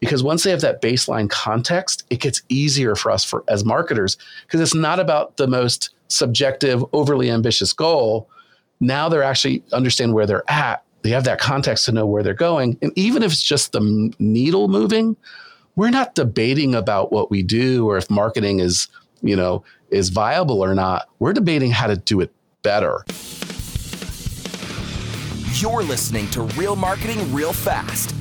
because once they have that baseline context, it gets easier for us for as marketers because it's not about the most subjective, overly ambitious goal. Now they're actually understand where they're at. They have that context to know where they're going. And even if it's just the needle moving, we're not debating about what we do or if marketing is, you know, is viable or not. We're debating how to do it better. You're listening to Real Marketing Real Fast,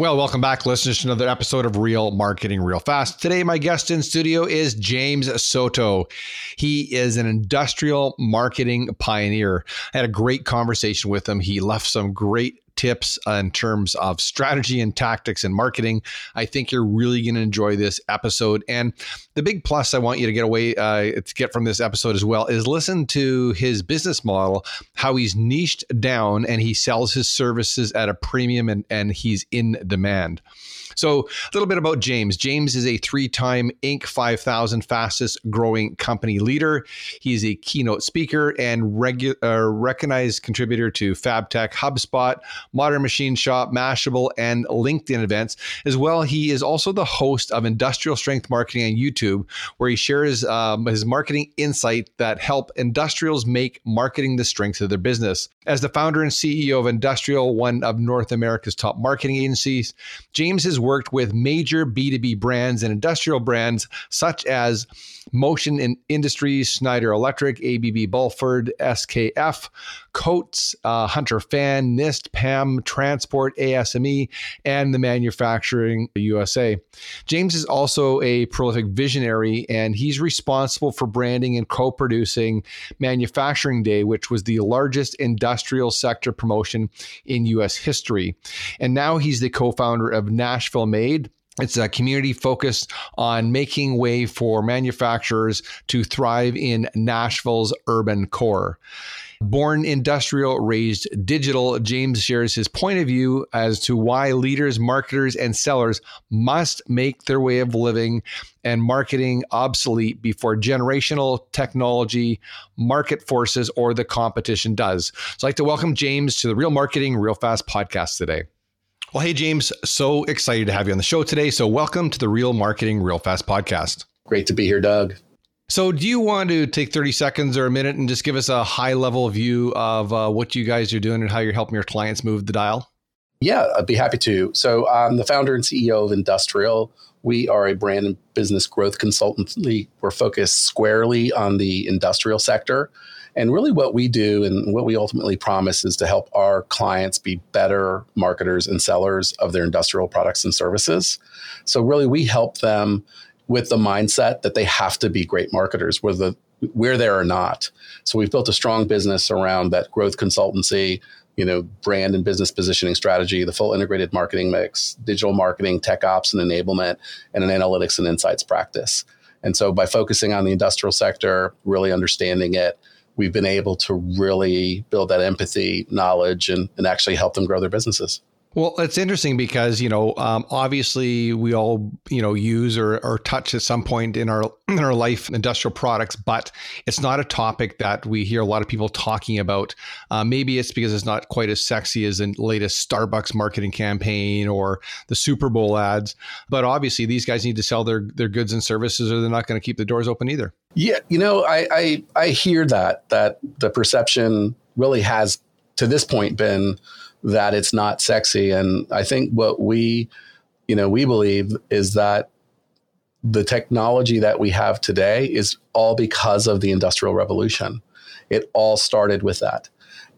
Well, welcome back, listeners, to another episode of Real Marketing Real Fast. Today, my guest in studio is James Soto. He is an industrial marketing pioneer. I had a great conversation with him. He left some great tips in terms of strategy and tactics and marketing. I think you're really going to enjoy this episode. And the big plus I want you to get away uh, to get from this episode as well is listen to his business model, how he's niched down and he sells his services at a premium and, and he's in demand. So, a little bit about James. James is a three time Inc. 5000 fastest growing company leader. He's a keynote speaker and regu- uh, recognized contributor to FabTech, HubSpot, Modern Machine Shop, Mashable, and LinkedIn events. As well, he is also the host of Industrial Strength Marketing on YouTube, where he shares um, his marketing insight that help industrials make marketing the strength of their business. As the founder and CEO of Industrial, one of North America's top marketing agencies, James has worked with major B2B brands and industrial brands such as Motion in Industries, Schneider Electric, ABB Baldor, SKF, Coates, uh, Hunter Fan, NIST, PAM, Transport, ASME, and the Manufacturing USA. James is also a prolific visionary, and he's responsible for branding and co producing Manufacturing Day, which was the largest industrial sector promotion in U.S. history. And now he's the co founder of Nashville Made it's a community focused on making way for manufacturers to thrive in Nashville's urban core. Born industrial, raised digital, James shares his point of view as to why leaders, marketers, and sellers must make their way of living and marketing obsolete before generational technology, market forces, or the competition does. So I'd like to welcome James to the Real Marketing Real Fast podcast today. Well, hey, James, so excited to have you on the show today. So, welcome to the Real Marketing Real Fast podcast. Great to be here, Doug. So, do you want to take 30 seconds or a minute and just give us a high level view of uh, what you guys are doing and how you're helping your clients move the dial? Yeah, I'd be happy to. So, I'm the founder and CEO of Industrial. We are a brand and business growth consultancy. We're focused squarely on the industrial sector. And really, what we do and what we ultimately promise is to help our clients be better marketers and sellers of their industrial products and services. So, really, we help them with the mindset that they have to be great marketers, whether we're there or not. So, we've built a strong business around that growth consultancy, you know, brand and business positioning strategy, the full integrated marketing mix, digital marketing, tech ops and enablement, and an analytics and insights practice. And so by focusing on the industrial sector, really understanding it, we've been able to really build that empathy, knowledge, and, and actually help them grow their businesses. Well, it's interesting because you know, um, obviously, we all you know use or, or touch at some point in our in our life industrial products, but it's not a topic that we hear a lot of people talking about. Uh, maybe it's because it's not quite as sexy as the latest Starbucks marketing campaign or the Super Bowl ads. But obviously, these guys need to sell their their goods and services, or they're not going to keep the doors open either. Yeah, you know, I, I I hear that that the perception really has to this point been that it's not sexy. And I think what we, you know, we believe is that the technology that we have today is all because of the industrial revolution. It all started with that.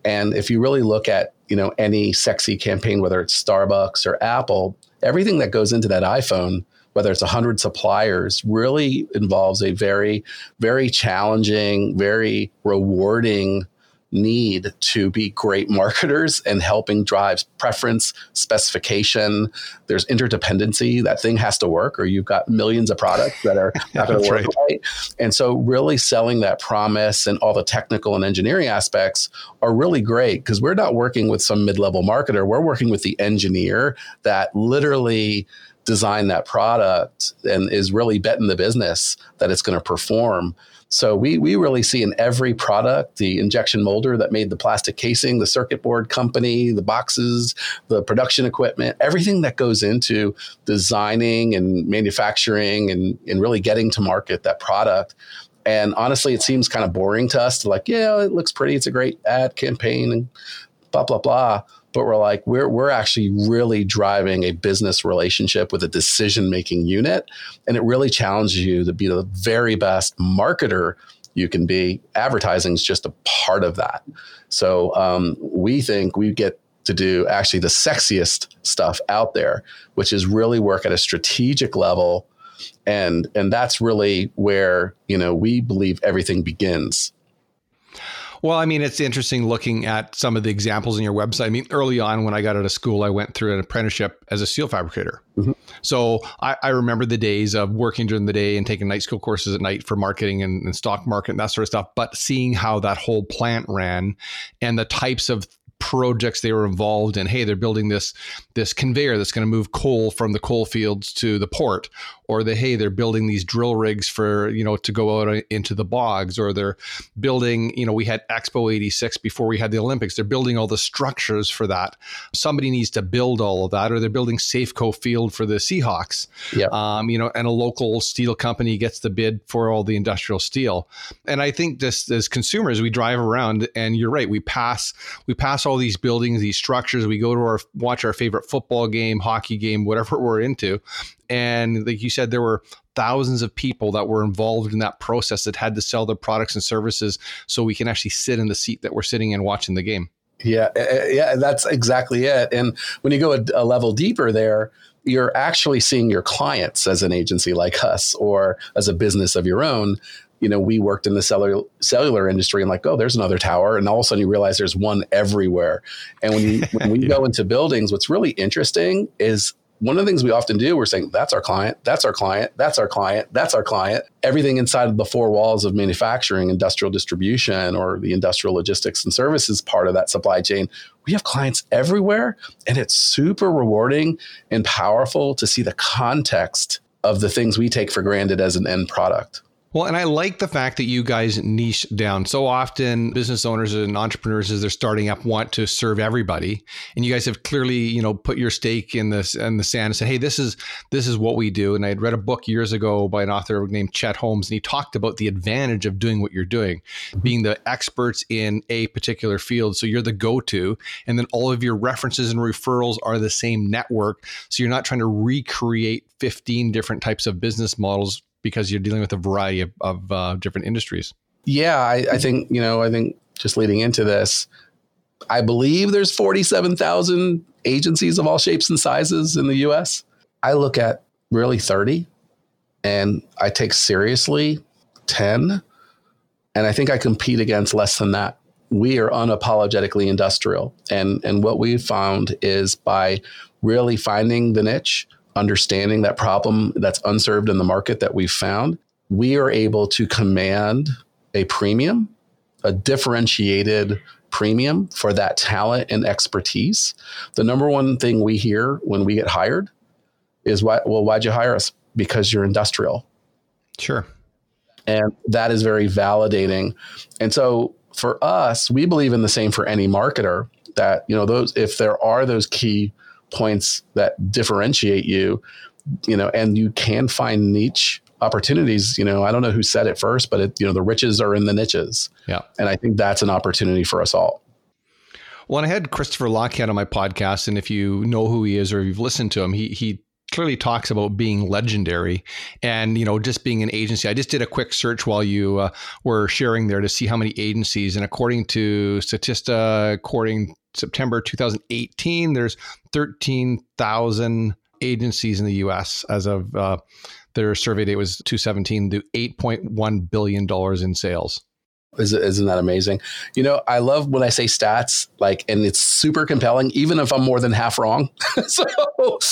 And if you really look at, you know, any sexy campaign, whether it's Starbucks or Apple, everything that goes into that iPhone, whether it's 100 suppliers, really involves a very, very challenging, very rewarding need to be great marketers and helping drive preference, specification. There's interdependency. That thing has to work, or you've got millions of products that are not going to work right. right. And so, really selling that promise and all the technical and engineering aspects are really great because we're not working with some mid level marketer. We're working with the engineer that literally designed that product and is really betting the business that it's going to perform. So we we really see in every product the injection molder that made the plastic casing, the circuit board company, the boxes, the production equipment, everything that goes into designing and manufacturing and, and really getting to market that product. And honestly, it seems kind of boring to us to like, yeah, it looks pretty, it's a great ad campaign and blah blah blah but we're like we're we're actually really driving a business relationship with a decision making unit. And it really challenges you to be the very best marketer you can be. Advertising is just a part of that. So um, we think we get to do actually the sexiest stuff out there which is really work at a strategic level. And and that's really where you know we believe everything begins well, I mean, it's interesting looking at some of the examples in your website. I mean, early on when I got out of school, I went through an apprenticeship as a steel fabricator. Mm-hmm. So I, I, remember the days of working during the day and taking night school courses at night for marketing and, and stock market and that sort of stuff. But seeing how that whole plant ran and the types of projects they were involved in. Hey, they're building this this conveyor that's going to move coal from the coal fields to the port, or the hey, they're building these drill rigs for you know to go out into the bogs, or they're building. You know, we had Expo '86 before we had the Olympics. They're building all the structures for that. Somebody needs to build all of that, or they're building Safeco Field for the Seahawks. Yeah. Um, you know, and a local steel company gets the bid for all the industrial steel. And I think this as consumers, we drive around, and you're right, we pass we pass all these buildings, these structures. We go to our watch our favorite football game, hockey game, whatever we're into. And like you said, there were thousands of people that were involved in that process that had to sell their products and services so we can actually sit in the seat that we're sitting in watching the game. Yeah, eh, eh, yeah, that's exactly it. And when you go a, a level deeper there, you're actually seeing your clients as an agency like us or as a business of your own you know, we worked in the cellular cellular industry and like, oh, there's another tower, and all of a sudden you realize there's one everywhere. And when you when we yeah. go into buildings, what's really interesting is one of the things we often do, we're saying, that's our client, that's our client, that's our client, that's our client. Everything inside of the four walls of manufacturing, industrial distribution, or the industrial logistics and services part of that supply chain, we have clients everywhere. And it's super rewarding and powerful to see the context of the things we take for granted as an end product. Well, and I like the fact that you guys niche down. So often business owners and entrepreneurs as they're starting up want to serve everybody. And you guys have clearly, you know, put your stake in this in the sand and said, hey, this is this is what we do. And I had read a book years ago by an author named Chet Holmes, and he talked about the advantage of doing what you're doing, being the experts in a particular field. So you're the go-to, and then all of your references and referrals are the same network. So you're not trying to recreate 15 different types of business models because you're dealing with a variety of, of uh, different industries. Yeah, I, I, think you know. I think just leading into this, I believe there's 47,000 agencies of all shapes and sizes in the U.S. I look at really 30, and I take seriously 10, and I think I compete against less than that. We are unapologetically industrial, and and what we've found is by really finding the niche understanding that problem that's unserved in the market that we've found, we are able to command a premium, a differentiated premium for that talent and expertise. The number one thing we hear when we get hired is why well why'd you hire us? Because you're industrial. Sure. And that is very validating. And so for us we believe in the same for any marketer that you know those if there are those key points that differentiate you, you know, and you can find niche opportunities. You know, I don't know who said it first, but it, you know, the riches are in the niches. Yeah. And I think that's an opportunity for us all. Well, I had Christopher Lochhead on my podcast, and if you know who he is or you've listened to him, he he clearly talks about being legendary and you know just being an agency. I just did a quick search while you uh, were sharing there to see how many agencies and according to statista according september 2018 there's 13000 agencies in the us as of uh, their survey date was 217 do 8.1 billion dollars in sales Isn't that amazing? You know, I love when I say stats, like, and it's super compelling, even if I'm more than half wrong. so,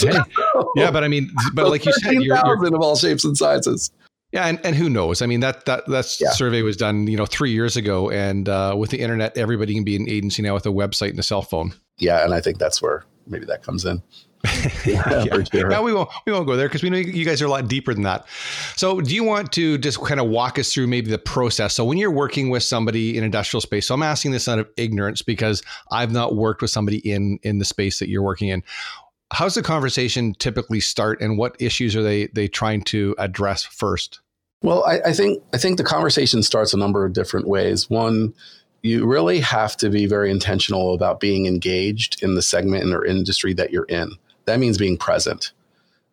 hey, yeah, but I mean, but like you said, you're, you're of all shapes and sizes. Yeah, and, and who knows? I mean, that that that yeah. survey was done, you know, three years ago, and uh, with the internet, everybody can be an agency now with a website and a cell phone. Yeah, and I think that's where maybe that comes in. yeah, yeah. Sure. No, we won't we won't go there because we know you guys are a lot deeper than that. So, do you want to just kind of walk us through maybe the process? So, when you're working with somebody in industrial space, so I'm asking this out of ignorance because I've not worked with somebody in in the space that you're working in. How's the conversation typically start, and what issues are they they trying to address first? Well, I, I think I think the conversation starts a number of different ways. One you really have to be very intentional about being engaged in the segment or industry that you're in that means being present.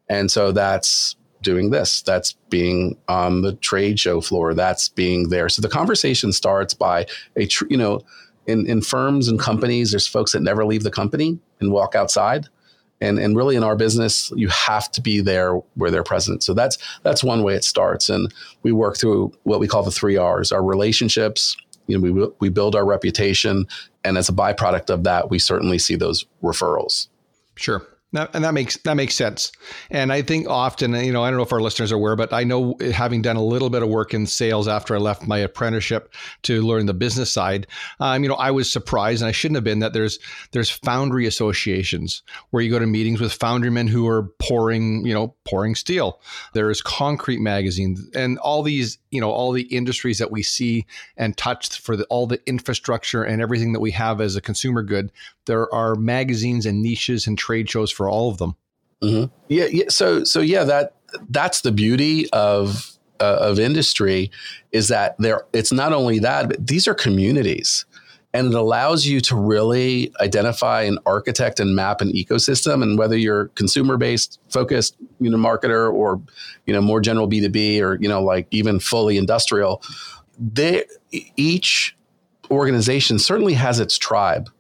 And so that's doing this. That's being on the trade show floor. That's being there. So the conversation starts by a, tr- you know, in, in firms and companies, there's folks that never leave the company and walk outside. And, and really in our business, you have to be there where they're present. So that's that's one way it starts. And we work through what we call the three R's: our relationships. You know, we we build our reputation, and as a byproduct of that, we certainly see those referrals. Sure. That, and that makes that makes sense. And I think often, you know, I don't know if our listeners are aware, but I know having done a little bit of work in sales after I left my apprenticeship to learn the business side, um, you know, I was surprised, and I shouldn't have been, that there's there's foundry associations where you go to meetings with foundrymen who are pouring, you know, pouring steel. There's concrete magazines, and all these, you know, all the industries that we see and touch for the, all the infrastructure and everything that we have as a consumer good there are magazines and niches and trade shows for all of them. Mm-hmm. Yeah, yeah. So, so yeah, that that's the beauty of uh, of industry is that there. It's not only that, but these are communities, and it allows you to really identify and architect and map an ecosystem. And whether you're consumer based focused, you know, marketer, or you know, more general B two B, or you know, like even fully industrial, they each organization certainly has its tribe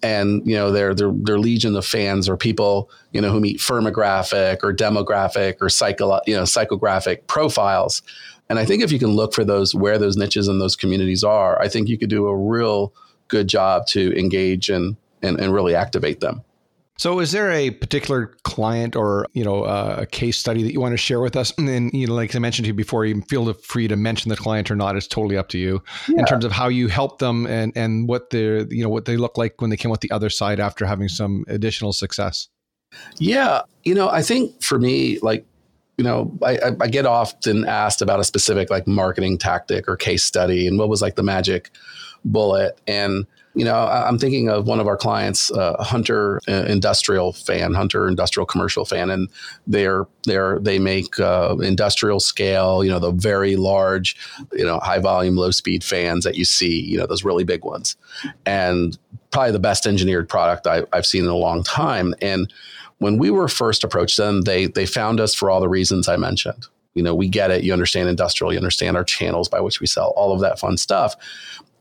and you know their their their legion of fans or people you know who meet firmographic or demographic or psycho you know psychographic profiles and i think if you can look for those where those niches and those communities are i think you could do a real good job to engage and and, and really activate them so, is there a particular client or you know uh, a case study that you want to share with us? And then, you know, like I mentioned to you before, you feel free to mention the client or not. It's totally up to you yeah. in terms of how you help them and and what they you know what they look like when they came out the other side after having some additional success. Yeah, you know, I think for me, like you know, I, I, get often asked about a specific like marketing tactic or case study and what was like the magic bullet. And you know, I'm thinking of one of our clients, uh, Hunter uh, Industrial fan, Hunter Industrial Commercial fan, and they're they're they make uh, industrial scale, you know, the very large, you know, high volume, low speed fans that you see, you know, those really big ones, and probably the best engineered product I, I've seen in a long time. And when we were first approached them, they they found us for all the reasons I mentioned. You know, we get it. You understand industrial. You understand our channels by which we sell. All of that fun stuff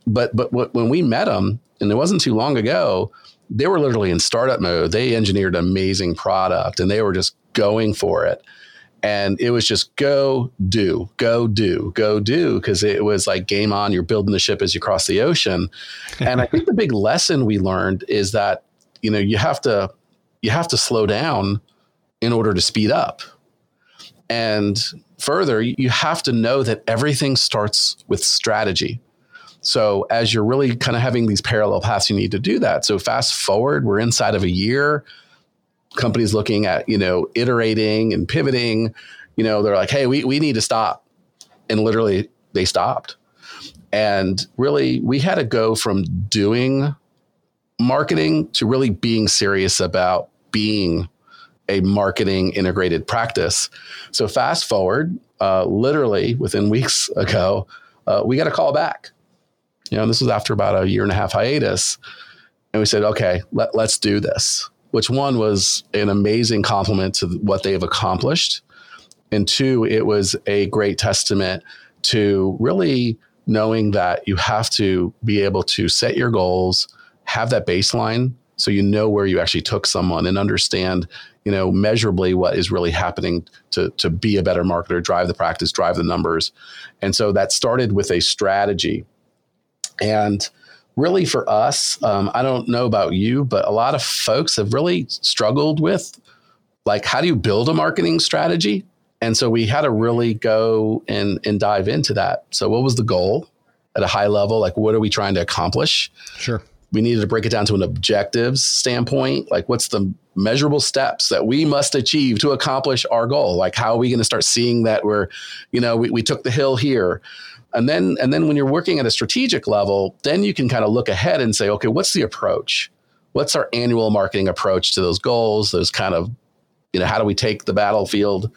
but but when we met them, and it wasn't too long ago, they were literally in startup mode. They engineered an amazing product, and they were just going for it. And it was just go do, go do, go do, because it was like game on. You're building the ship as you cross the ocean. and I think the big lesson we learned is that you know you have to you have to slow down in order to speed up. And further, you have to know that everything starts with strategy. So as you're really kind of having these parallel paths, you need to do that. So fast forward, we're inside of a year. Companies looking at, you know, iterating and pivoting, you know, they're like, hey, we, we need to stop. And literally they stopped. And really, we had to go from doing marketing to really being serious about being a marketing integrated practice. So fast forward, uh, literally within weeks ago, uh, we got a call back you know, this was after about a year and a half hiatus. And we said, okay, let, let's do this, which one was an amazing compliment to what they've accomplished. And two, it was a great testament to really knowing that you have to be able to set your goals, have that baseline so you know where you actually took someone and understand you know measurably what is really happening to to be a better marketer drive the practice drive the numbers and so that started with a strategy And really for us, um, I don't know about you, but a lot of folks have really struggled with like, how do you build a marketing strategy? And so we had to really go and, and dive into that. So, what was the goal at a high level? Like, what are we trying to accomplish? Sure. We needed to break it down to an objectives standpoint. Like, what's the measurable steps that we must achieve to accomplish our goal? Like, how are we going to start seeing that we're, you know, we, we took the hill here? And then, and then when you're working at a strategic level, then you can kind of look ahead and say, okay, what's the approach? What's our annual marketing approach to those goals? Those kind of, you know, how do we take the battlefield?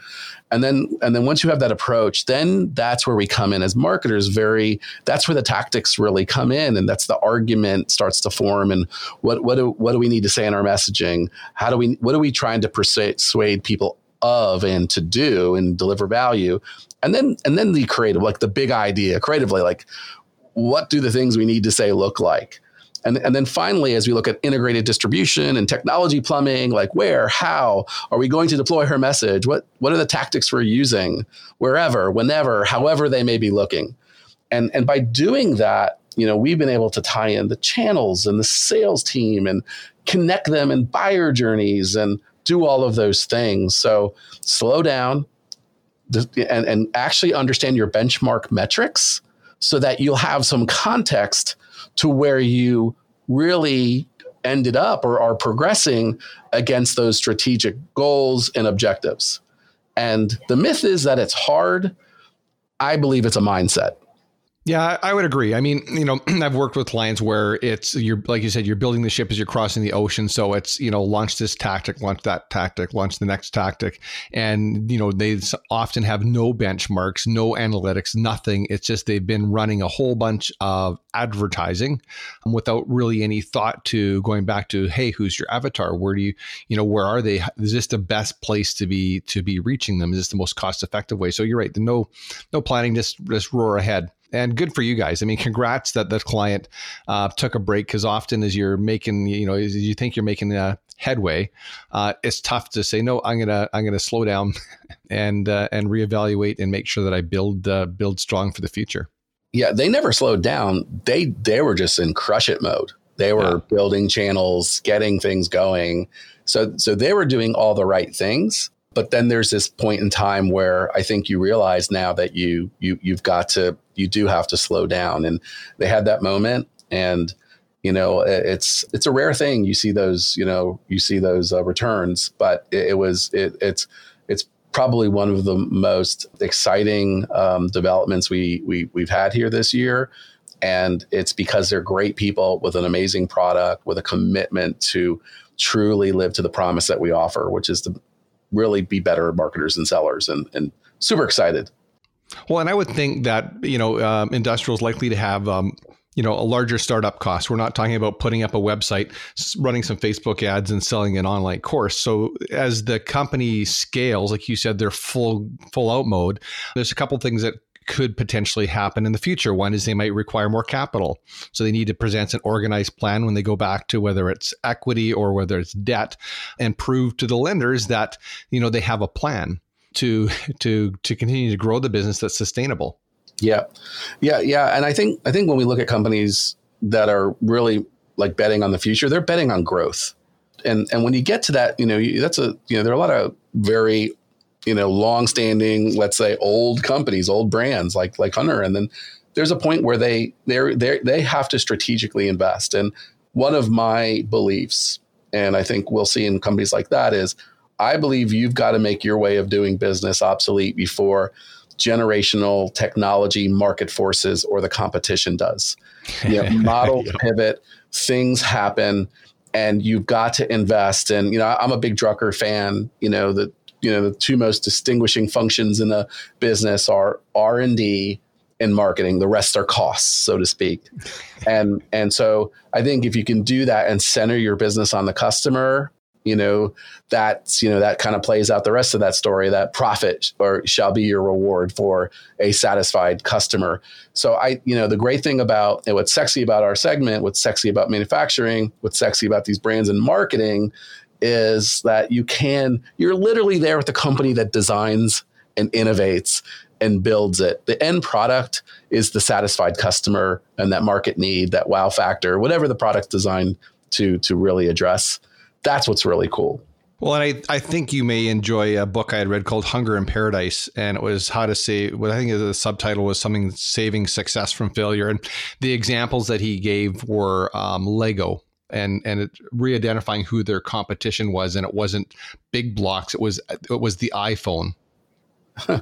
and then and then once you have that approach then that's where we come in as marketers very that's where the tactics really come in and that's the argument starts to form and what what do, what do we need to say in our messaging how do we what are we trying to persuade people of and to do and deliver value and then and then the creative like the big idea creatively like what do the things we need to say look like and, and then finally, as we look at integrated distribution and technology plumbing, like where, how are we going to deploy her message? What, what are the tactics we're using wherever, whenever, however they may be looking? And, and by doing that, you know, we've been able to tie in the channels and the sales team and connect them in buyer journeys and do all of those things. So slow down and, and actually understand your benchmark metrics so that you'll have some context to where you really ended up or are progressing against those strategic goals and objectives. And the myth is that it's hard. I believe it's a mindset. Yeah, I would agree. I mean, you know, I've worked with clients where it's you're like you said, you're building the ship as you're crossing the ocean. So it's you know, launch this tactic, launch that tactic, launch the next tactic, and you know, they often have no benchmarks, no analytics, nothing. It's just they've been running a whole bunch of advertising without really any thought to going back to, hey, who's your avatar? Where do you, you know, where are they? Is this the best place to be to be reaching them? Is this the most cost effective way? So you're right. The no no planning, just just roar ahead and good for you guys. I mean, congrats that the client uh, took a break because often as you're making, you know, as you think you're making a headway, uh, it's tough to say no. I'm gonna I'm gonna slow down and uh, and reevaluate and make sure that I build uh, build strong for the future. Yeah, they never slowed down. They they were just in crush it mode. They were yeah. building channels, getting things going. So so they were doing all the right things but then there's this point in time where I think you realize now that you you you've got to you do have to slow down. And they had that moment and you know it's it's a rare thing you see those you know you see those uh, returns but it, it was it, it's it's probably one of the most exciting um, developments we, we we've had here this year. And it's because they're great people with an amazing product with a commitment to truly live to the promise that we offer which is to really be better marketers and sellers and, and super excited. Well, and I would think that, you know, um, industrial is likely to have, um, you know, a larger startup cost. We're not talking about putting up a website, running some Facebook ads and selling an online course. So as the company scales, like you said, they're full, full out mode. There's a couple things that could potentially happen in the future. One is they might require more capital. So they need to present an organized plan when they go back to whether it's equity or whether it's debt and prove to the lenders that, you know, they have a plan to to to continue to grow the business that's sustainable. Yeah. Yeah, yeah, and I think I think when we look at companies that are really like betting on the future, they're betting on growth. And and when you get to that, you know, that's a you know, there are a lot of very you know, long-standing, let's say, old companies, old brands like like Hunter, and then there's a point where they they they they have to strategically invest. And one of my beliefs, and I think we'll see in companies like that, is I believe you've got to make your way of doing business obsolete before generational technology market forces or the competition does. You know, models yeah. pivot, things happen, and you've got to invest. And you know, I'm a big Drucker fan. You know, the you know the two most distinguishing functions in a business are r&d and marketing. The rest are costs so to speak. And and so i think if you can do that and center your business on the customer you know that's you know that kind of plays out the rest of that story that profit or shall be your reward for a satisfied customer. So i you know the great thing about and what's sexy about our segment what's sexy about manufacturing what's sexy about these brands and marketing is that you can, you're literally there with the company that designs and innovates and builds it. The end product is the satisfied customer and that market need, that wow factor, whatever the product's designed to to really address. That's what's really cool. Well, and I, I think you may enjoy a book I had read called Hunger in Paradise, and it was how to say what I think the subtitle was something saving success from failure, and the examples that he gave were um, Lego and and it, re-identifying who their competition was, and it wasn't big blocks; it was it was the iPhone.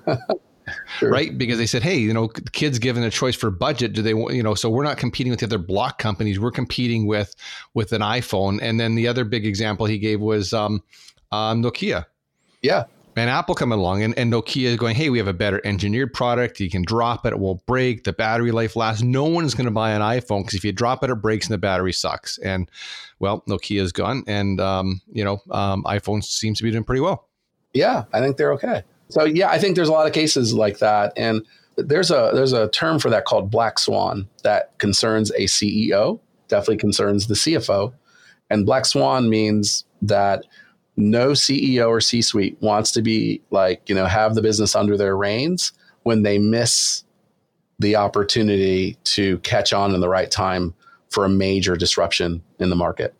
Sure. right? Because they said, hey, you know, kids given a choice for budget, do they, want, you know, so we're not competing with the other block companies. We're competing with with an iPhone. And then the other big example he gave was um, um, Nokia. Yeah. And Apple coming along and, and Nokia is going, hey, we have a better engineered product. You can drop it, it won't break. The battery life lasts. No one's going to buy an iPhone because if you drop it, it breaks and the battery sucks. And well, Nokia's gone, and um, you know, um, iPhone seems to be doing pretty well. Yeah, I think they're okay. So yeah, I think there's a lot of cases like that, and there's a there's a term for that called black swan that concerns a CEO, definitely concerns the CFO, and black swan means that no CEO or C suite wants to be like, you know, have the business under their reins when they miss the opportunity to catch on in the right time for a major disruption in the market.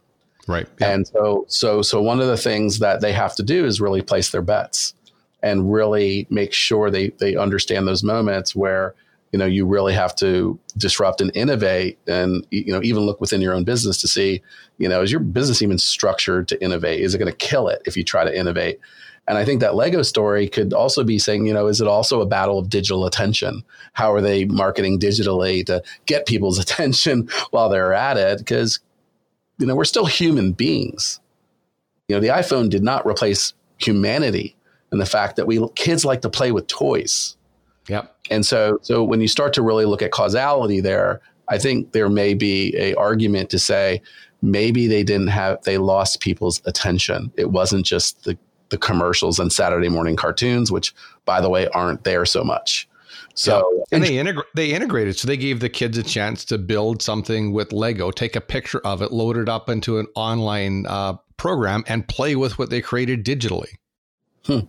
Right. Yeah. And so so so one of the things that they have to do is really place their bets and really make sure they they understand those moments where you know you really have to disrupt and innovate and you know even look within your own business to see you know is your business even structured to innovate? Is it going to kill it if you try to innovate? And i think that lego story could also be saying you know is it also a battle of digital attention? How are they marketing digitally to get people's attention while they're at it? Because you know we're still human beings. You know the iphone did not replace humanity and the fact that we kids like to play with toys Yep. And so, so when you start to really look at causality there, I think there may be a argument to say maybe they didn't have they lost people's attention. It wasn't just the the commercials and Saturday morning cartoons, which by the way aren't there so much. So yeah. and they they integrated, so they gave the kids a chance to build something with Lego, take a picture of it, load it up into an online uh, program, and play with what they created digitally. Hmm.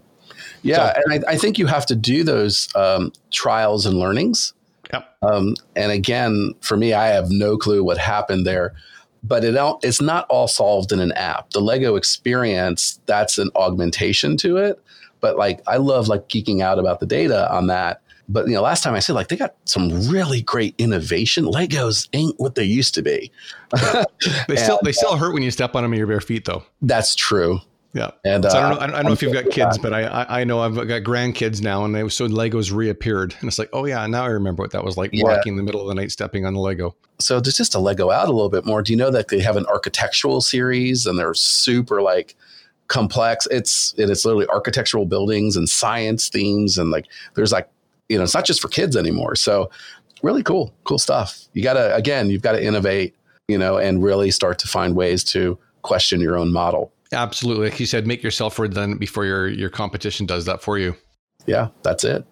Yeah, so, and I, I, think you have to do those um, trials and learnings. Yep. Um, and again, for me, I have no clue what happened there, but it it's not all solved in an app. The Lego experience that's an augmentation to it. But like, I love like geeking out about the data on that. But you know, last time I said like they got some really great innovation. Legos ain't what they used to be. they and, still they still hurt when you step on them in your bare feet, though. That's true. Yeah, and so uh, I don't know. I don't know if you've got kids, but I, I know I've got grandkids now, and they so Legos reappeared, and it's like, oh yeah, now I remember what that was like, yeah. walking in the middle of the night, stepping on the Lego. So there's just to Lego out a little bit more. Do you know that they have an architectural series, and they're super like complex? It's it's literally architectural buildings and science themes, and like there's like you know, it's not just for kids anymore. So really cool, cool stuff. You gotta again, you've got to innovate, you know, and really start to find ways to question your own model. Absolutely. Like you said, make yourself redundant before your your competition does that for you. Yeah, that's it.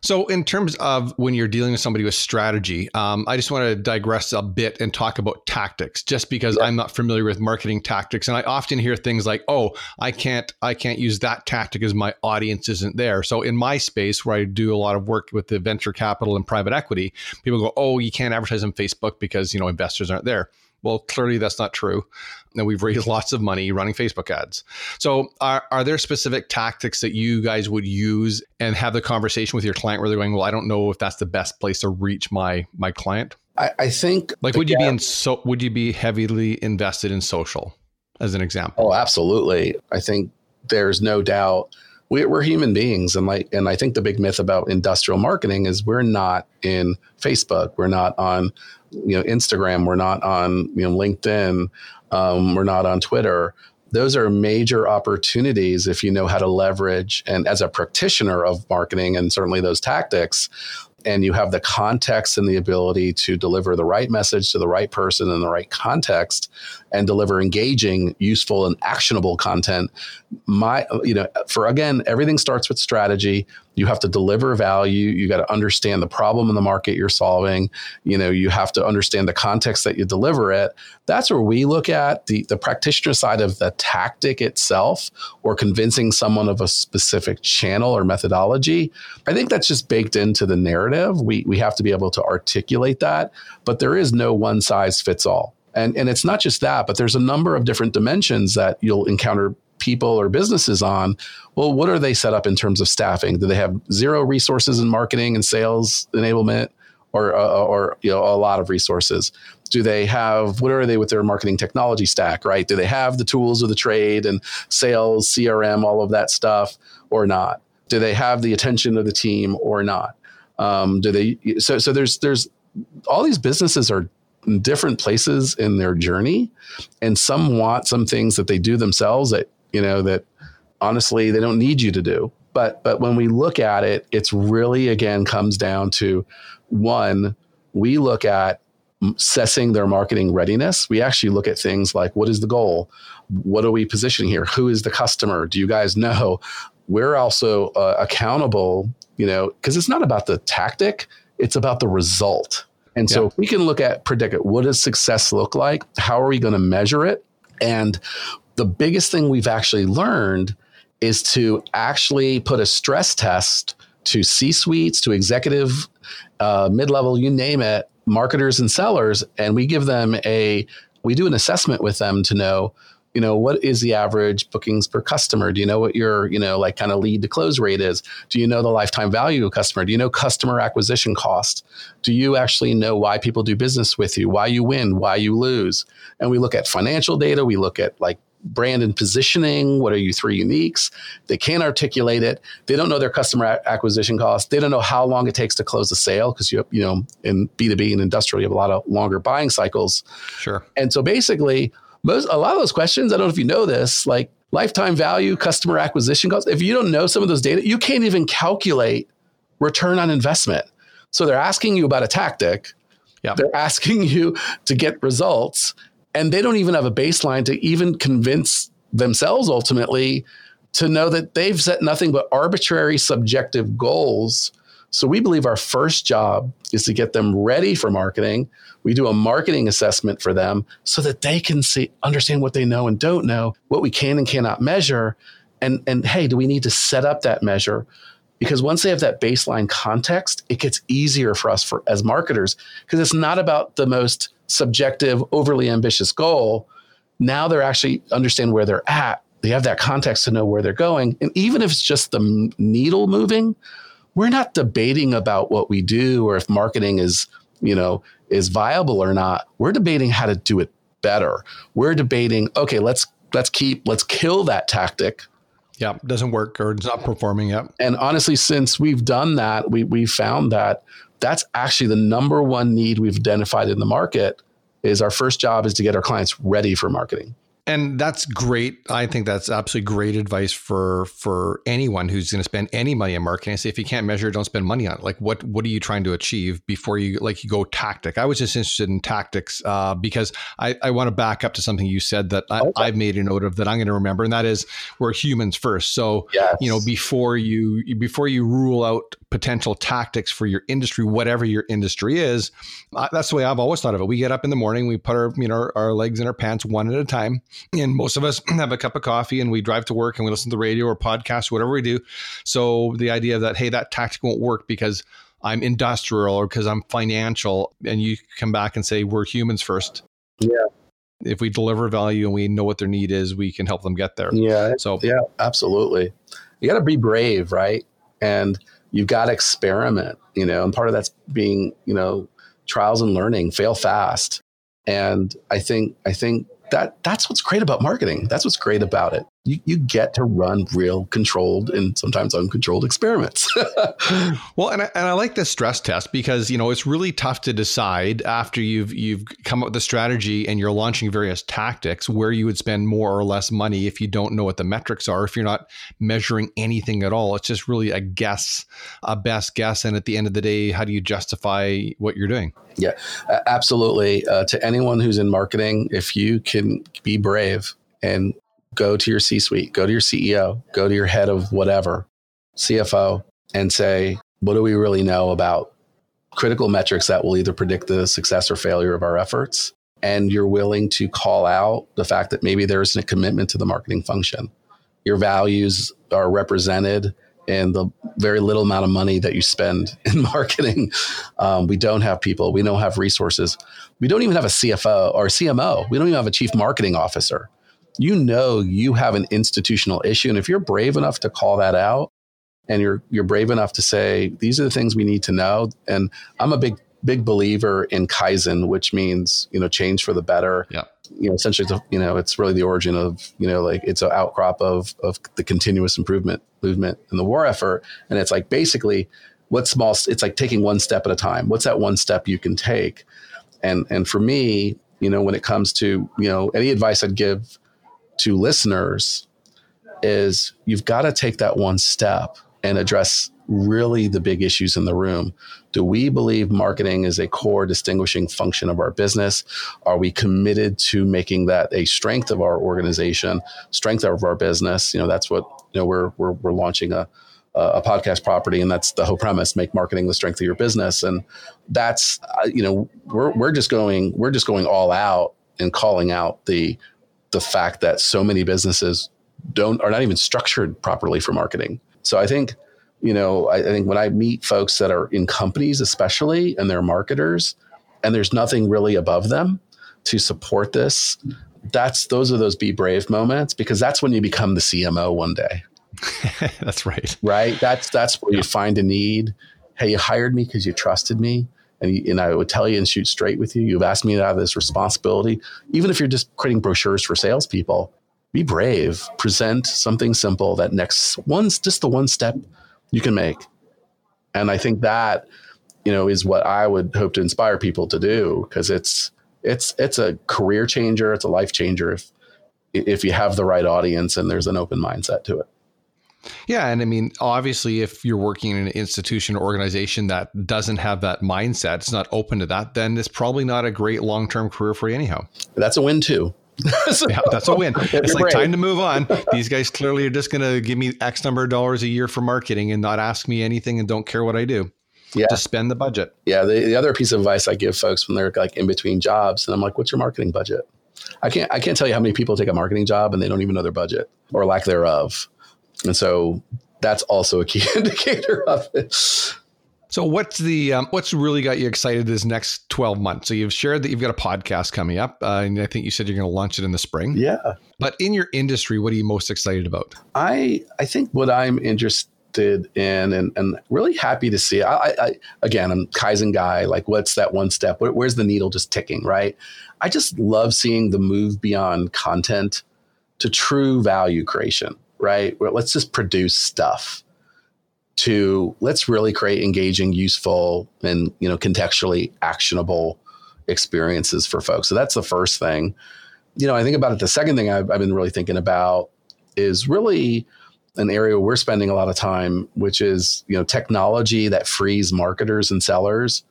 So, in terms of when you're dealing with somebody with strategy, um, I just want to digress a bit and talk about tactics, just because yeah. I'm not familiar with marketing tactics, and I often hear things like, "Oh, I can't, I can't use that tactic as my audience isn't there." So, in my space, where I do a lot of work with the venture capital and private equity, people go, "Oh, you can't advertise on Facebook because you know investors aren't there." Well, clearly that's not true. And we've raised lots of money running Facebook ads. So, are, are there specific tactics that you guys would use and have the conversation with your client where they're going, "Well, I don't know if that's the best place to reach my my client." I, I think like would you be in so would you be heavily invested in social as an example? Oh, absolutely. I think there's no doubt we're human beings. And like and i think the big myth about industrial marketing is we're not in facebook. We're not on you know Instagram, we're not on you know LinkedIn, um, we're not on Twitter. Those are major opportunities if you know how to leverage and as a practitioner of marketing and certainly those tactics, and you have the context and the ability to deliver the right message to the right person in the right context, and deliver engaging, useful, and actionable content. My, you know, for again, everything starts with strategy. You have to deliver value. You got to understand the problem in the market you're solving. You know, you have to understand the context that you deliver it. That's where we look at the, the practitioner side of the tactic itself or convincing someone of a specific channel or methodology. I think that's just baked into the narrative. We, we have to be able to articulate that, but there is no one size fits all. And, and it's not just that, but there's a number of different dimensions that you'll encounter people or businesses on. Well, what are they set up in terms of staffing? Do they have zero resources in marketing and sales enablement? Or, uh, or you know a lot of resources do they have what are they with their marketing technology stack right do they have the tools of the trade and sales crm all of that stuff or not do they have the attention of the team or not um, do they so so there's there's all these businesses are different places in their journey. And some want some things that they do themselves that you know that honestly they don't need you to do. But but when we look at it it's really again comes down to one we look at assessing their marketing readiness. We actually look at things like what is the goal? What are we positioning here? Who is the customer? Do you guys know? We're also uh, accountable you know because it's not about the tactic it's about the result and so yeah. we can look at predict it. What does success look like? How are we going to measure it? And the biggest thing we've actually learned is to actually put a stress test to C suites, to executive, uh, mid level, you name it, marketers and sellers. And we give them a, we do an assessment with them to know you know what is the average bookings per customer? Do you know what your you know like kind of lead to close rate is? Do you know the lifetime value of a customer? Do you know customer acquisition cost? Do you actually know why people do business with you? Why you win? Why you lose? And we look at financial data. We look at like brand and positioning. What are you three uniques? They can't articulate it. They don't know their customer acquisition cost. They don't know how long it takes to close a sale because you you know in b2b and industrial you have a lot of longer buying cycles. Sure. And so basically most a lot of those questions, I don't know if you know this, like lifetime value, customer acquisition costs. If you don't know some of those data, you can't even calculate return on investment. So they're asking you about a tactic. Yep. They're asking you to get results, and they don't even have a baseline to even convince themselves ultimately to know that they've set nothing but arbitrary subjective goals. So we believe our first job is to get them ready for marketing we do a marketing assessment for them so that they can see, understand what they know and don't know, what we can and cannot measure. And, and hey, do we need to set up that measure? Because once they have that baseline context, it gets easier for us for as marketers because it's not about the most subjective, overly ambitious goal. Now they're actually understand where they're at. They have that context to know where they're going. And even if it's just the needle moving, we're not debating about what we do or if marketing is, you know, is viable or not. We're debating how to do it better. We're debating, okay, let's let's keep let's kill that tactic. Yeah, doesn't work or it's not performing. yet. And honestly, since we've done that, we we found that that's actually the number one need we've identified in the market is our first job is to get our clients ready for marketing and that's great. I think that's absolutely great advice for for anyone who's going to spend any money on marketing. I say if you can't measure, don't spend money on it. Like what what are you trying to achieve before you like you go tactic? I was just interested in tactics uh, because I, I want to back up to something you said that I, okay. I've made a note of that I'm going to remember, and that is we're humans first. So yes. you know before you before you rule out potential tactics for your industry, whatever your industry is, that's the way I've always thought of it. We get up in the morning, we put our you know our legs in our pants one at a time and most of us have a cup of coffee and we drive to work and we listen to the radio or podcast, whatever we do. So the idea that, hey, that tactic won't work because I'm industrial or because I'm financial, and you come back and say, we're humans first. Yeah. If we deliver value and we know what their need is, we can help them get there. Yeah. So, yeah, absolutely. You got to be brave, right? And you've got to experiment, you know, and part of that's being, you know, trials and learning, fail fast. And I think, I think that that's what's great about marketing. That's what's great about it. You, you get to run real controlled and sometimes uncontrolled experiments. well, and I, and I like the stress test because you know it's really tough to decide after you've you've come up with the strategy and you're launching various tactics where you would spend more or less money if you don't know what the metrics are if you're not measuring anything at all. It's just really a guess, a best guess, and at the end of the day, how do you justify what you're doing? Yeah, absolutely. Uh, to anyone who's in marketing, if you can be brave and go to your C suite, go to your CEO, go to your head of whatever, CFO, and say, what do we really know about critical metrics that will either predict the success or failure of our efforts? And you're willing to call out the fact that maybe there isn't a commitment to the marketing function. Your values are represented in the very little amount of money that you spend in marketing. Um, we don't have people, we don't have resources. We don't even have a CFO or CMO. We don't even have a chief marketing officer you know you have an institutional issue. And if you're brave enough to call that out and you're you're brave enough to say, these are the things we need to know. And I'm a big, big believer in Kaizen, which means, you know, change for the better. Yeah. You know, essentially, you know, it's really the origin of, you know, like it's an outcrop of of the continuous improvement movement and the war effort. And it's like basically what small it's like taking one step at a time. What's that one step you can take? And and for me, you know, when it comes to, you know, any advice I'd give to listeners is you've got to take that one step and address really the big issues in the room. Do we believe marketing is a core distinguishing function of our business? Are we committed to making that a strength of our organization, strength of our business? You know, that's what you know. We're we're, we're launching a a podcast property, and that's the whole premise: make marketing the strength of your business. And that's uh, you know we're we're just going we're just going all out and calling out the the fact that so many businesses don't are not even structured properly for marketing. So I think, you know, I, I think when I meet folks that are in companies, especially, and they're marketers, and there's nothing really above them to support this, that's those are those be brave moments because that's when you become the CMO one day. that's right. Right. That's that's where yeah. you find a need. Hey, you hired me because you trusted me and, and I would tell you and shoot straight with you. You've asked me to have this responsibility. Even if you're just creating brochures for salespeople, be brave. Present something simple that next one's just the one step you can make. And I think that, you know, is what I would hope to inspire people to do because it's it's it's a career changer, it's a life changer if if you have the right audience and there's an open mindset to it. Yeah. And I mean, obviously, if you're working in an institution or organization that doesn't have that mindset, it's not open to that, then it's probably not a great long term career for you, anyhow. That's a win, too. so, yeah, that's a win. It's like time to move on. These guys clearly are just going to give me X number of dollars a year for marketing and not ask me anything and don't care what I do. Yeah. Just spend the budget. Yeah. The, the other piece of advice I give folks when they're like in between jobs, and I'm like, what's your marketing budget? I can't I can't tell you how many people take a marketing job and they don't even know their budget or lack thereof. And so that's also a key indicator of it. So what's the um, what's really got you excited this next 12 months? So you've shared that you've got a podcast coming up uh, and I think you said you're going to launch it in the spring. Yeah. But in your industry, what are you most excited about? I I think what I'm interested in and, and really happy to see. I, I again, I'm Kaizen guy. Like, what's that one step? Where, where's the needle just ticking? Right. I just love seeing the move beyond content to true value creation right? Where let's just produce stuff to let's really create engaging, useful, and you know, contextually actionable experiences for folks. So that's the first thing. You know, I think about it. The second thing I've, I've been really thinking about is really an area we're spending a lot of time, which is you know technology that frees marketers and sellers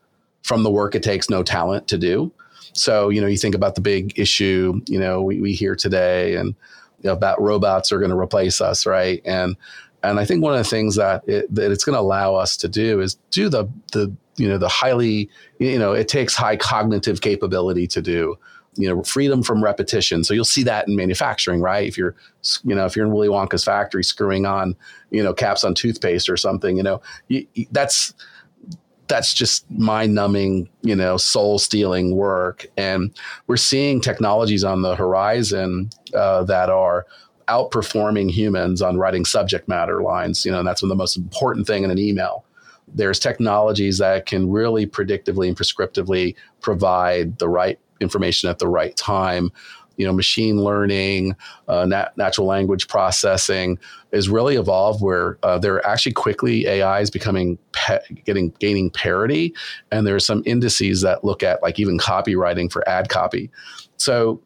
from the work it takes no talent to do. So you know, you think about the big issue you know we, we hear today, and you that robots are going to replace us, right? And and I think one of the things that it, that it's going to allow us to do is do the the you know the highly you know it takes high cognitive capability to do you know freedom from repetition so you'll see that in manufacturing right if you're you know if you're in willy wonka's factory screwing on you know caps on toothpaste or something you know you, that's that's just mind numbing, you know, soul stealing work. And we're seeing technologies on the horizon uh, that are outperforming humans on writing subject matter lines. You know, and that's the most important thing in an email. There's technologies that can really predictively and prescriptively provide the right information at the right time you know, machine learning, uh, nat- natural language processing is really evolved where uh, they're actually quickly AI is becoming pe- getting gaining parity, and there are some indices that look at like even copywriting for ad copy. So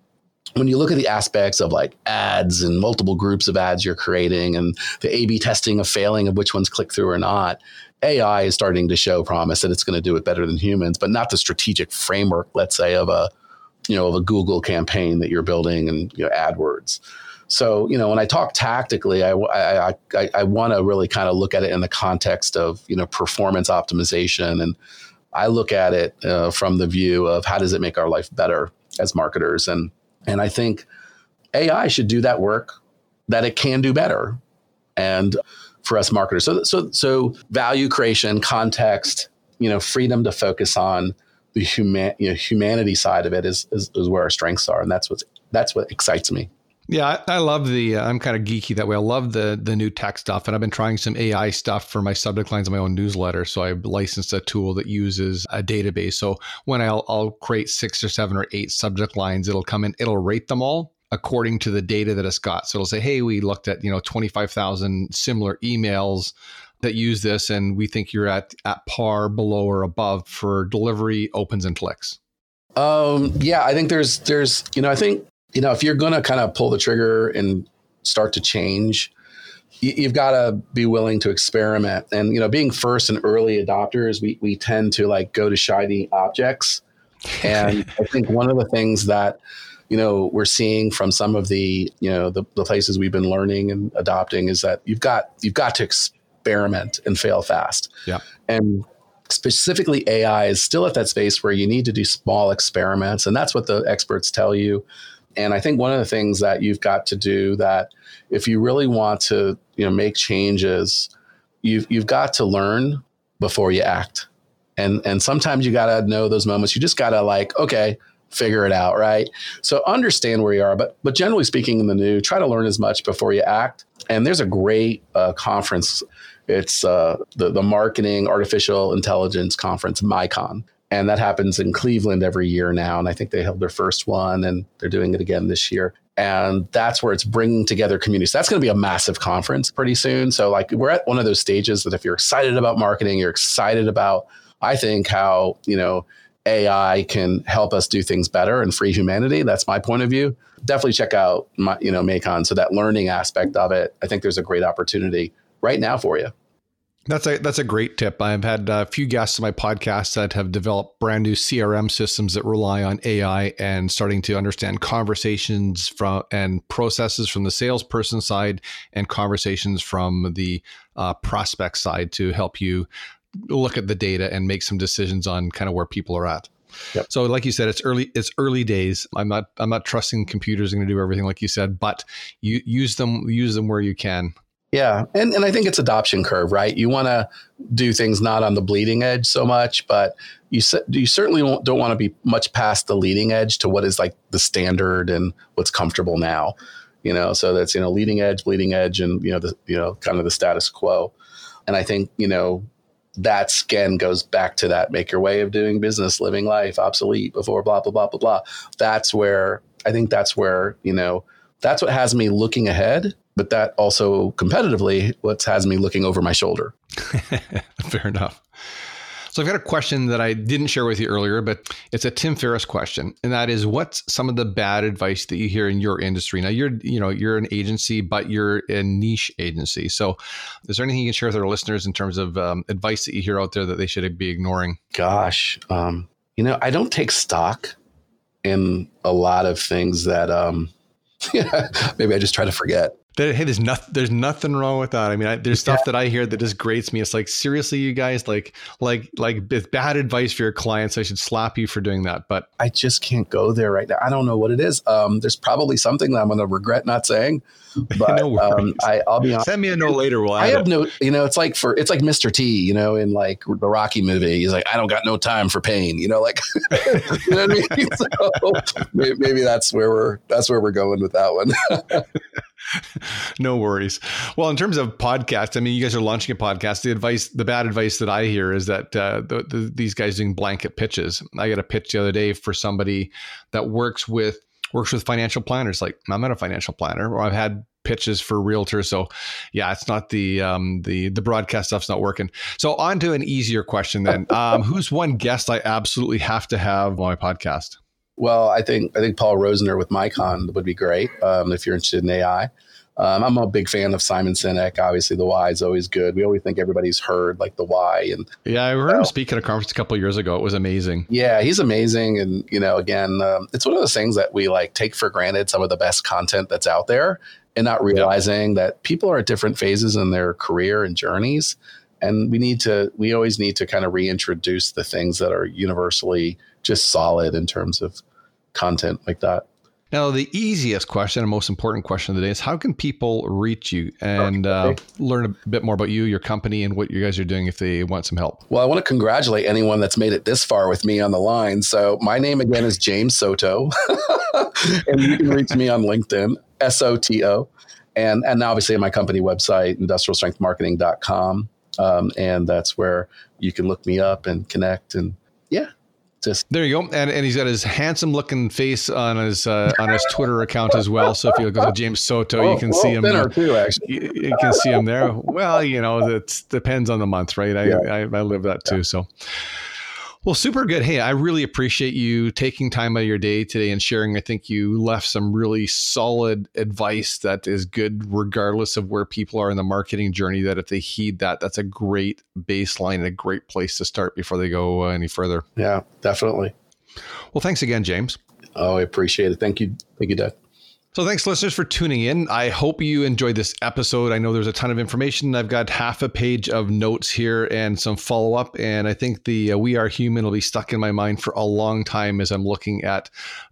when you look at the aspects of like ads and multiple groups of ads you're creating and the A B testing of failing of which ones click through or not, AI is starting to show promise that it's going to do it better than humans, but not the strategic framework, let's say, of a you know of a Google campaign that you're building and you know AdWords. So you know when I talk tactically, I I, I, I want to really kind of look at it in the context of you know performance optimization, and I look at it uh, from the view of how does it make our life better as marketers, and and I think AI should do that work that it can do better, and for us marketers. So so so value creation, context, you know, freedom to focus on the human you know, humanity side of it is, is, is where our strengths are, and that's what's that's what excites me. Yeah, I, I love the. Uh, I'm kind of geeky that way. I love the the new tech stuff, and I've been trying some AI stuff for my subject lines of my own newsletter. So I licensed a tool that uses a database. So when I'll, I'll create six or seven or eight subject lines, it'll come in, it'll rate them all according to the data that it's got. So it'll say, "Hey, we looked at you know 25,000 similar emails." That use this and we think you're at at par below or above for delivery opens and clicks. Um, yeah i think there's there's you know i think you know if you're going to kind of pull the trigger and start to change you, have got to be willing to experiment. And you know being first and early adopters we, we tend to like go to shiny objects. And i think one of the things that you know we're seeing from some of the you know the, the places we've been learning and adopting is that you've got you've got to experiment and fail fast. Yeah. And specifically AI is still at that space where you need to do small experiments and that's what the experts tell you. And I think one of the things that you've got to do that if you really want to, you know, make changes, you've you've got to learn before you act. And and sometimes you got to know those moments. You just got to like, okay, figure it out, right? So understand where you are, but but generally speaking, in the new, try to learn as much before you act. And there's a great uh, conference it's uh, the, the Marketing Artificial Intelligence Conference, MAICON. And that happens in Cleveland every year now. And I think they held their first one and they're doing it again this year. And that's where it's bringing together communities. That's going to be a massive conference pretty soon. So, like, we're at one of those stages that if you're excited about marketing, you're excited about, I think, how, you know, AI can help us do things better and free humanity. That's my point of view. Definitely check out my, you know, MAICON. So that learning aspect of it, I think there's a great opportunity right now for you. That's a that's a great tip. I've had a few guests on my podcast that have developed brand new CRM systems that rely on AI and starting to understand conversations from and processes from the salesperson side and conversations from the uh, prospect side to help you look at the data and make some decisions on kind of where people are at. Yep. So, like you said, it's early. It's early days. I'm not. I'm not trusting computers are going to do everything like you said, but you use them. Use them where you can. Yeah, and and I think it's adoption curve, right? You want to do things not on the bleeding edge so much, but you you certainly don't want to be much past the leading edge to what is like the standard and what's comfortable now. You know, so that's you know leading edge, bleeding edge, and you know the you know kind of the status quo. And I think you know that again goes back to that make your way of doing business, living life, obsolete before blah blah blah blah blah. That's where I think that's where you know that's what has me looking ahead but that also competitively what has me looking over my shoulder. Fair enough. So I've got a question that I didn't share with you earlier, but it's a Tim Ferriss question, and that is, what's some of the bad advice that you hear in your industry? Now you're, you know, you're an agency, but you're a niche agency. So, is there anything you can share with our listeners in terms of um, advice that you hear out there that they should be ignoring? Gosh, um, you know, I don't take stock in a lot of things that um, maybe I just try to forget hey, there's nothing. There's nothing wrong with that. I mean, I, there's stuff that I hear that just grates me. It's like seriously, you guys, like, like, like, it's bad advice for your clients. I should slap you for doing that. But I just can't go there right now. I don't know what it is. Um, there's probably something that I'm going to regret not saying. But no um, I, will be honest. Send me a note later. We'll I have it. no. You know, it's like for it's like Mr. T. You know, in like the Rocky movie, he's like, I don't got no time for pain. You know, like, you know what I mean? So maybe, maybe that's where we're that's where we're going with that one. no worries. Well, in terms of podcasts, I mean, you guys are launching a podcast. The advice, the bad advice that I hear is that uh, the, the, these guys doing blanket pitches. I got a pitch the other day for somebody that works with works with financial planners. Like I'm not a financial planner, or I've had pitches for realtors. So yeah, it's not the um, the the broadcast stuff's not working. So on to an easier question then. Um, who's one guest I absolutely have to have on my podcast? Well, I think I think Paul Roetzer with MAICON would be great um, if you're interested in AI. Um, I'm a big fan of Simon Sinek. Obviously, the why is always good. We always think everybody's heard like the why. And yeah, I heard him speak at a conference a couple years ago. It was amazing. Yeah, he's amazing. And you know, again, um, it's one of those things that we like take for granted. Some of the best content that's out there, and not realizing that people are at different phases in their career and journeys. And we need to. We always need to kind of reintroduce the things that are universally just solid in terms of content like that. Now, the easiest question and most important question of the day is how can people reach you and uh, learn a bit more about you, your company, and what you guys are doing if they want some help? Well, I want to congratulate anyone that's made it this far with me on the line. So, my name again is James Soto, and you can reach me on LinkedIn, S O T O. And, and obviously, my company website, industrialstrengthmarketing.com. Um, and that's where you can look me up and connect. And just there you go, and and he's got his handsome looking face on his uh, on his Twitter account as well. So if you go to James Soto, you can see him there. Too, actually. You, you, can see him there. Well, you know, that depends on the month, right? I, yeah. I, I live that too. So well, super good. Hey, I really appreciate you taking time out of your day today and sharing. I think you left some really solid advice that is good regardless of where people are in the marketing journey. That if they heed that, that's a great baseline and a great place to start before they go uh, any further. Yeah, definitely. Well, thanks again, James. Oh, I appreciate it. Thank you. Thank you, Doug. So, thanks, listeners, for tuning in. I hope you enjoyed this episode. I know there's a ton of information. I've got half a page of notes here and some follow up. And I think the uh, We Are Human will be stuck in my mind for a long time as I'm looking at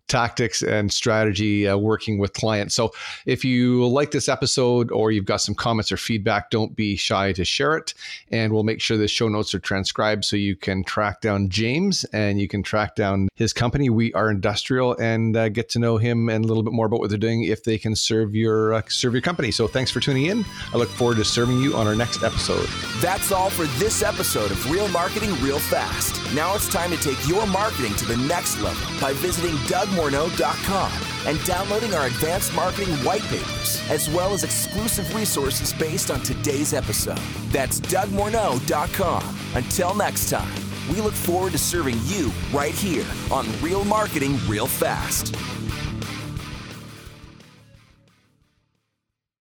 tactics and strategy uh, working with clients. So if you like this episode or you've got some comments or feedback, don't be shy to share it. And we'll make sure the show notes are transcribed so you can track down James and you can track down his company, We Are Industrial, and uh, get to know him and a little bit more about what they're doing if they can serve your uh, serve your company. So thanks for tuning in. I look forward to serving you on our next episode. That's all for this episode of Real Marketing Real Fast. Now it's time to take your marketing to the next level by visiting Doug dougmorneau.com and downloading our advanced marketing white papers, as well as exclusive resources based on today's episode. That's dougmorneau.com. Until next time, we look forward to serving you right here on Real Marketing Real Fast.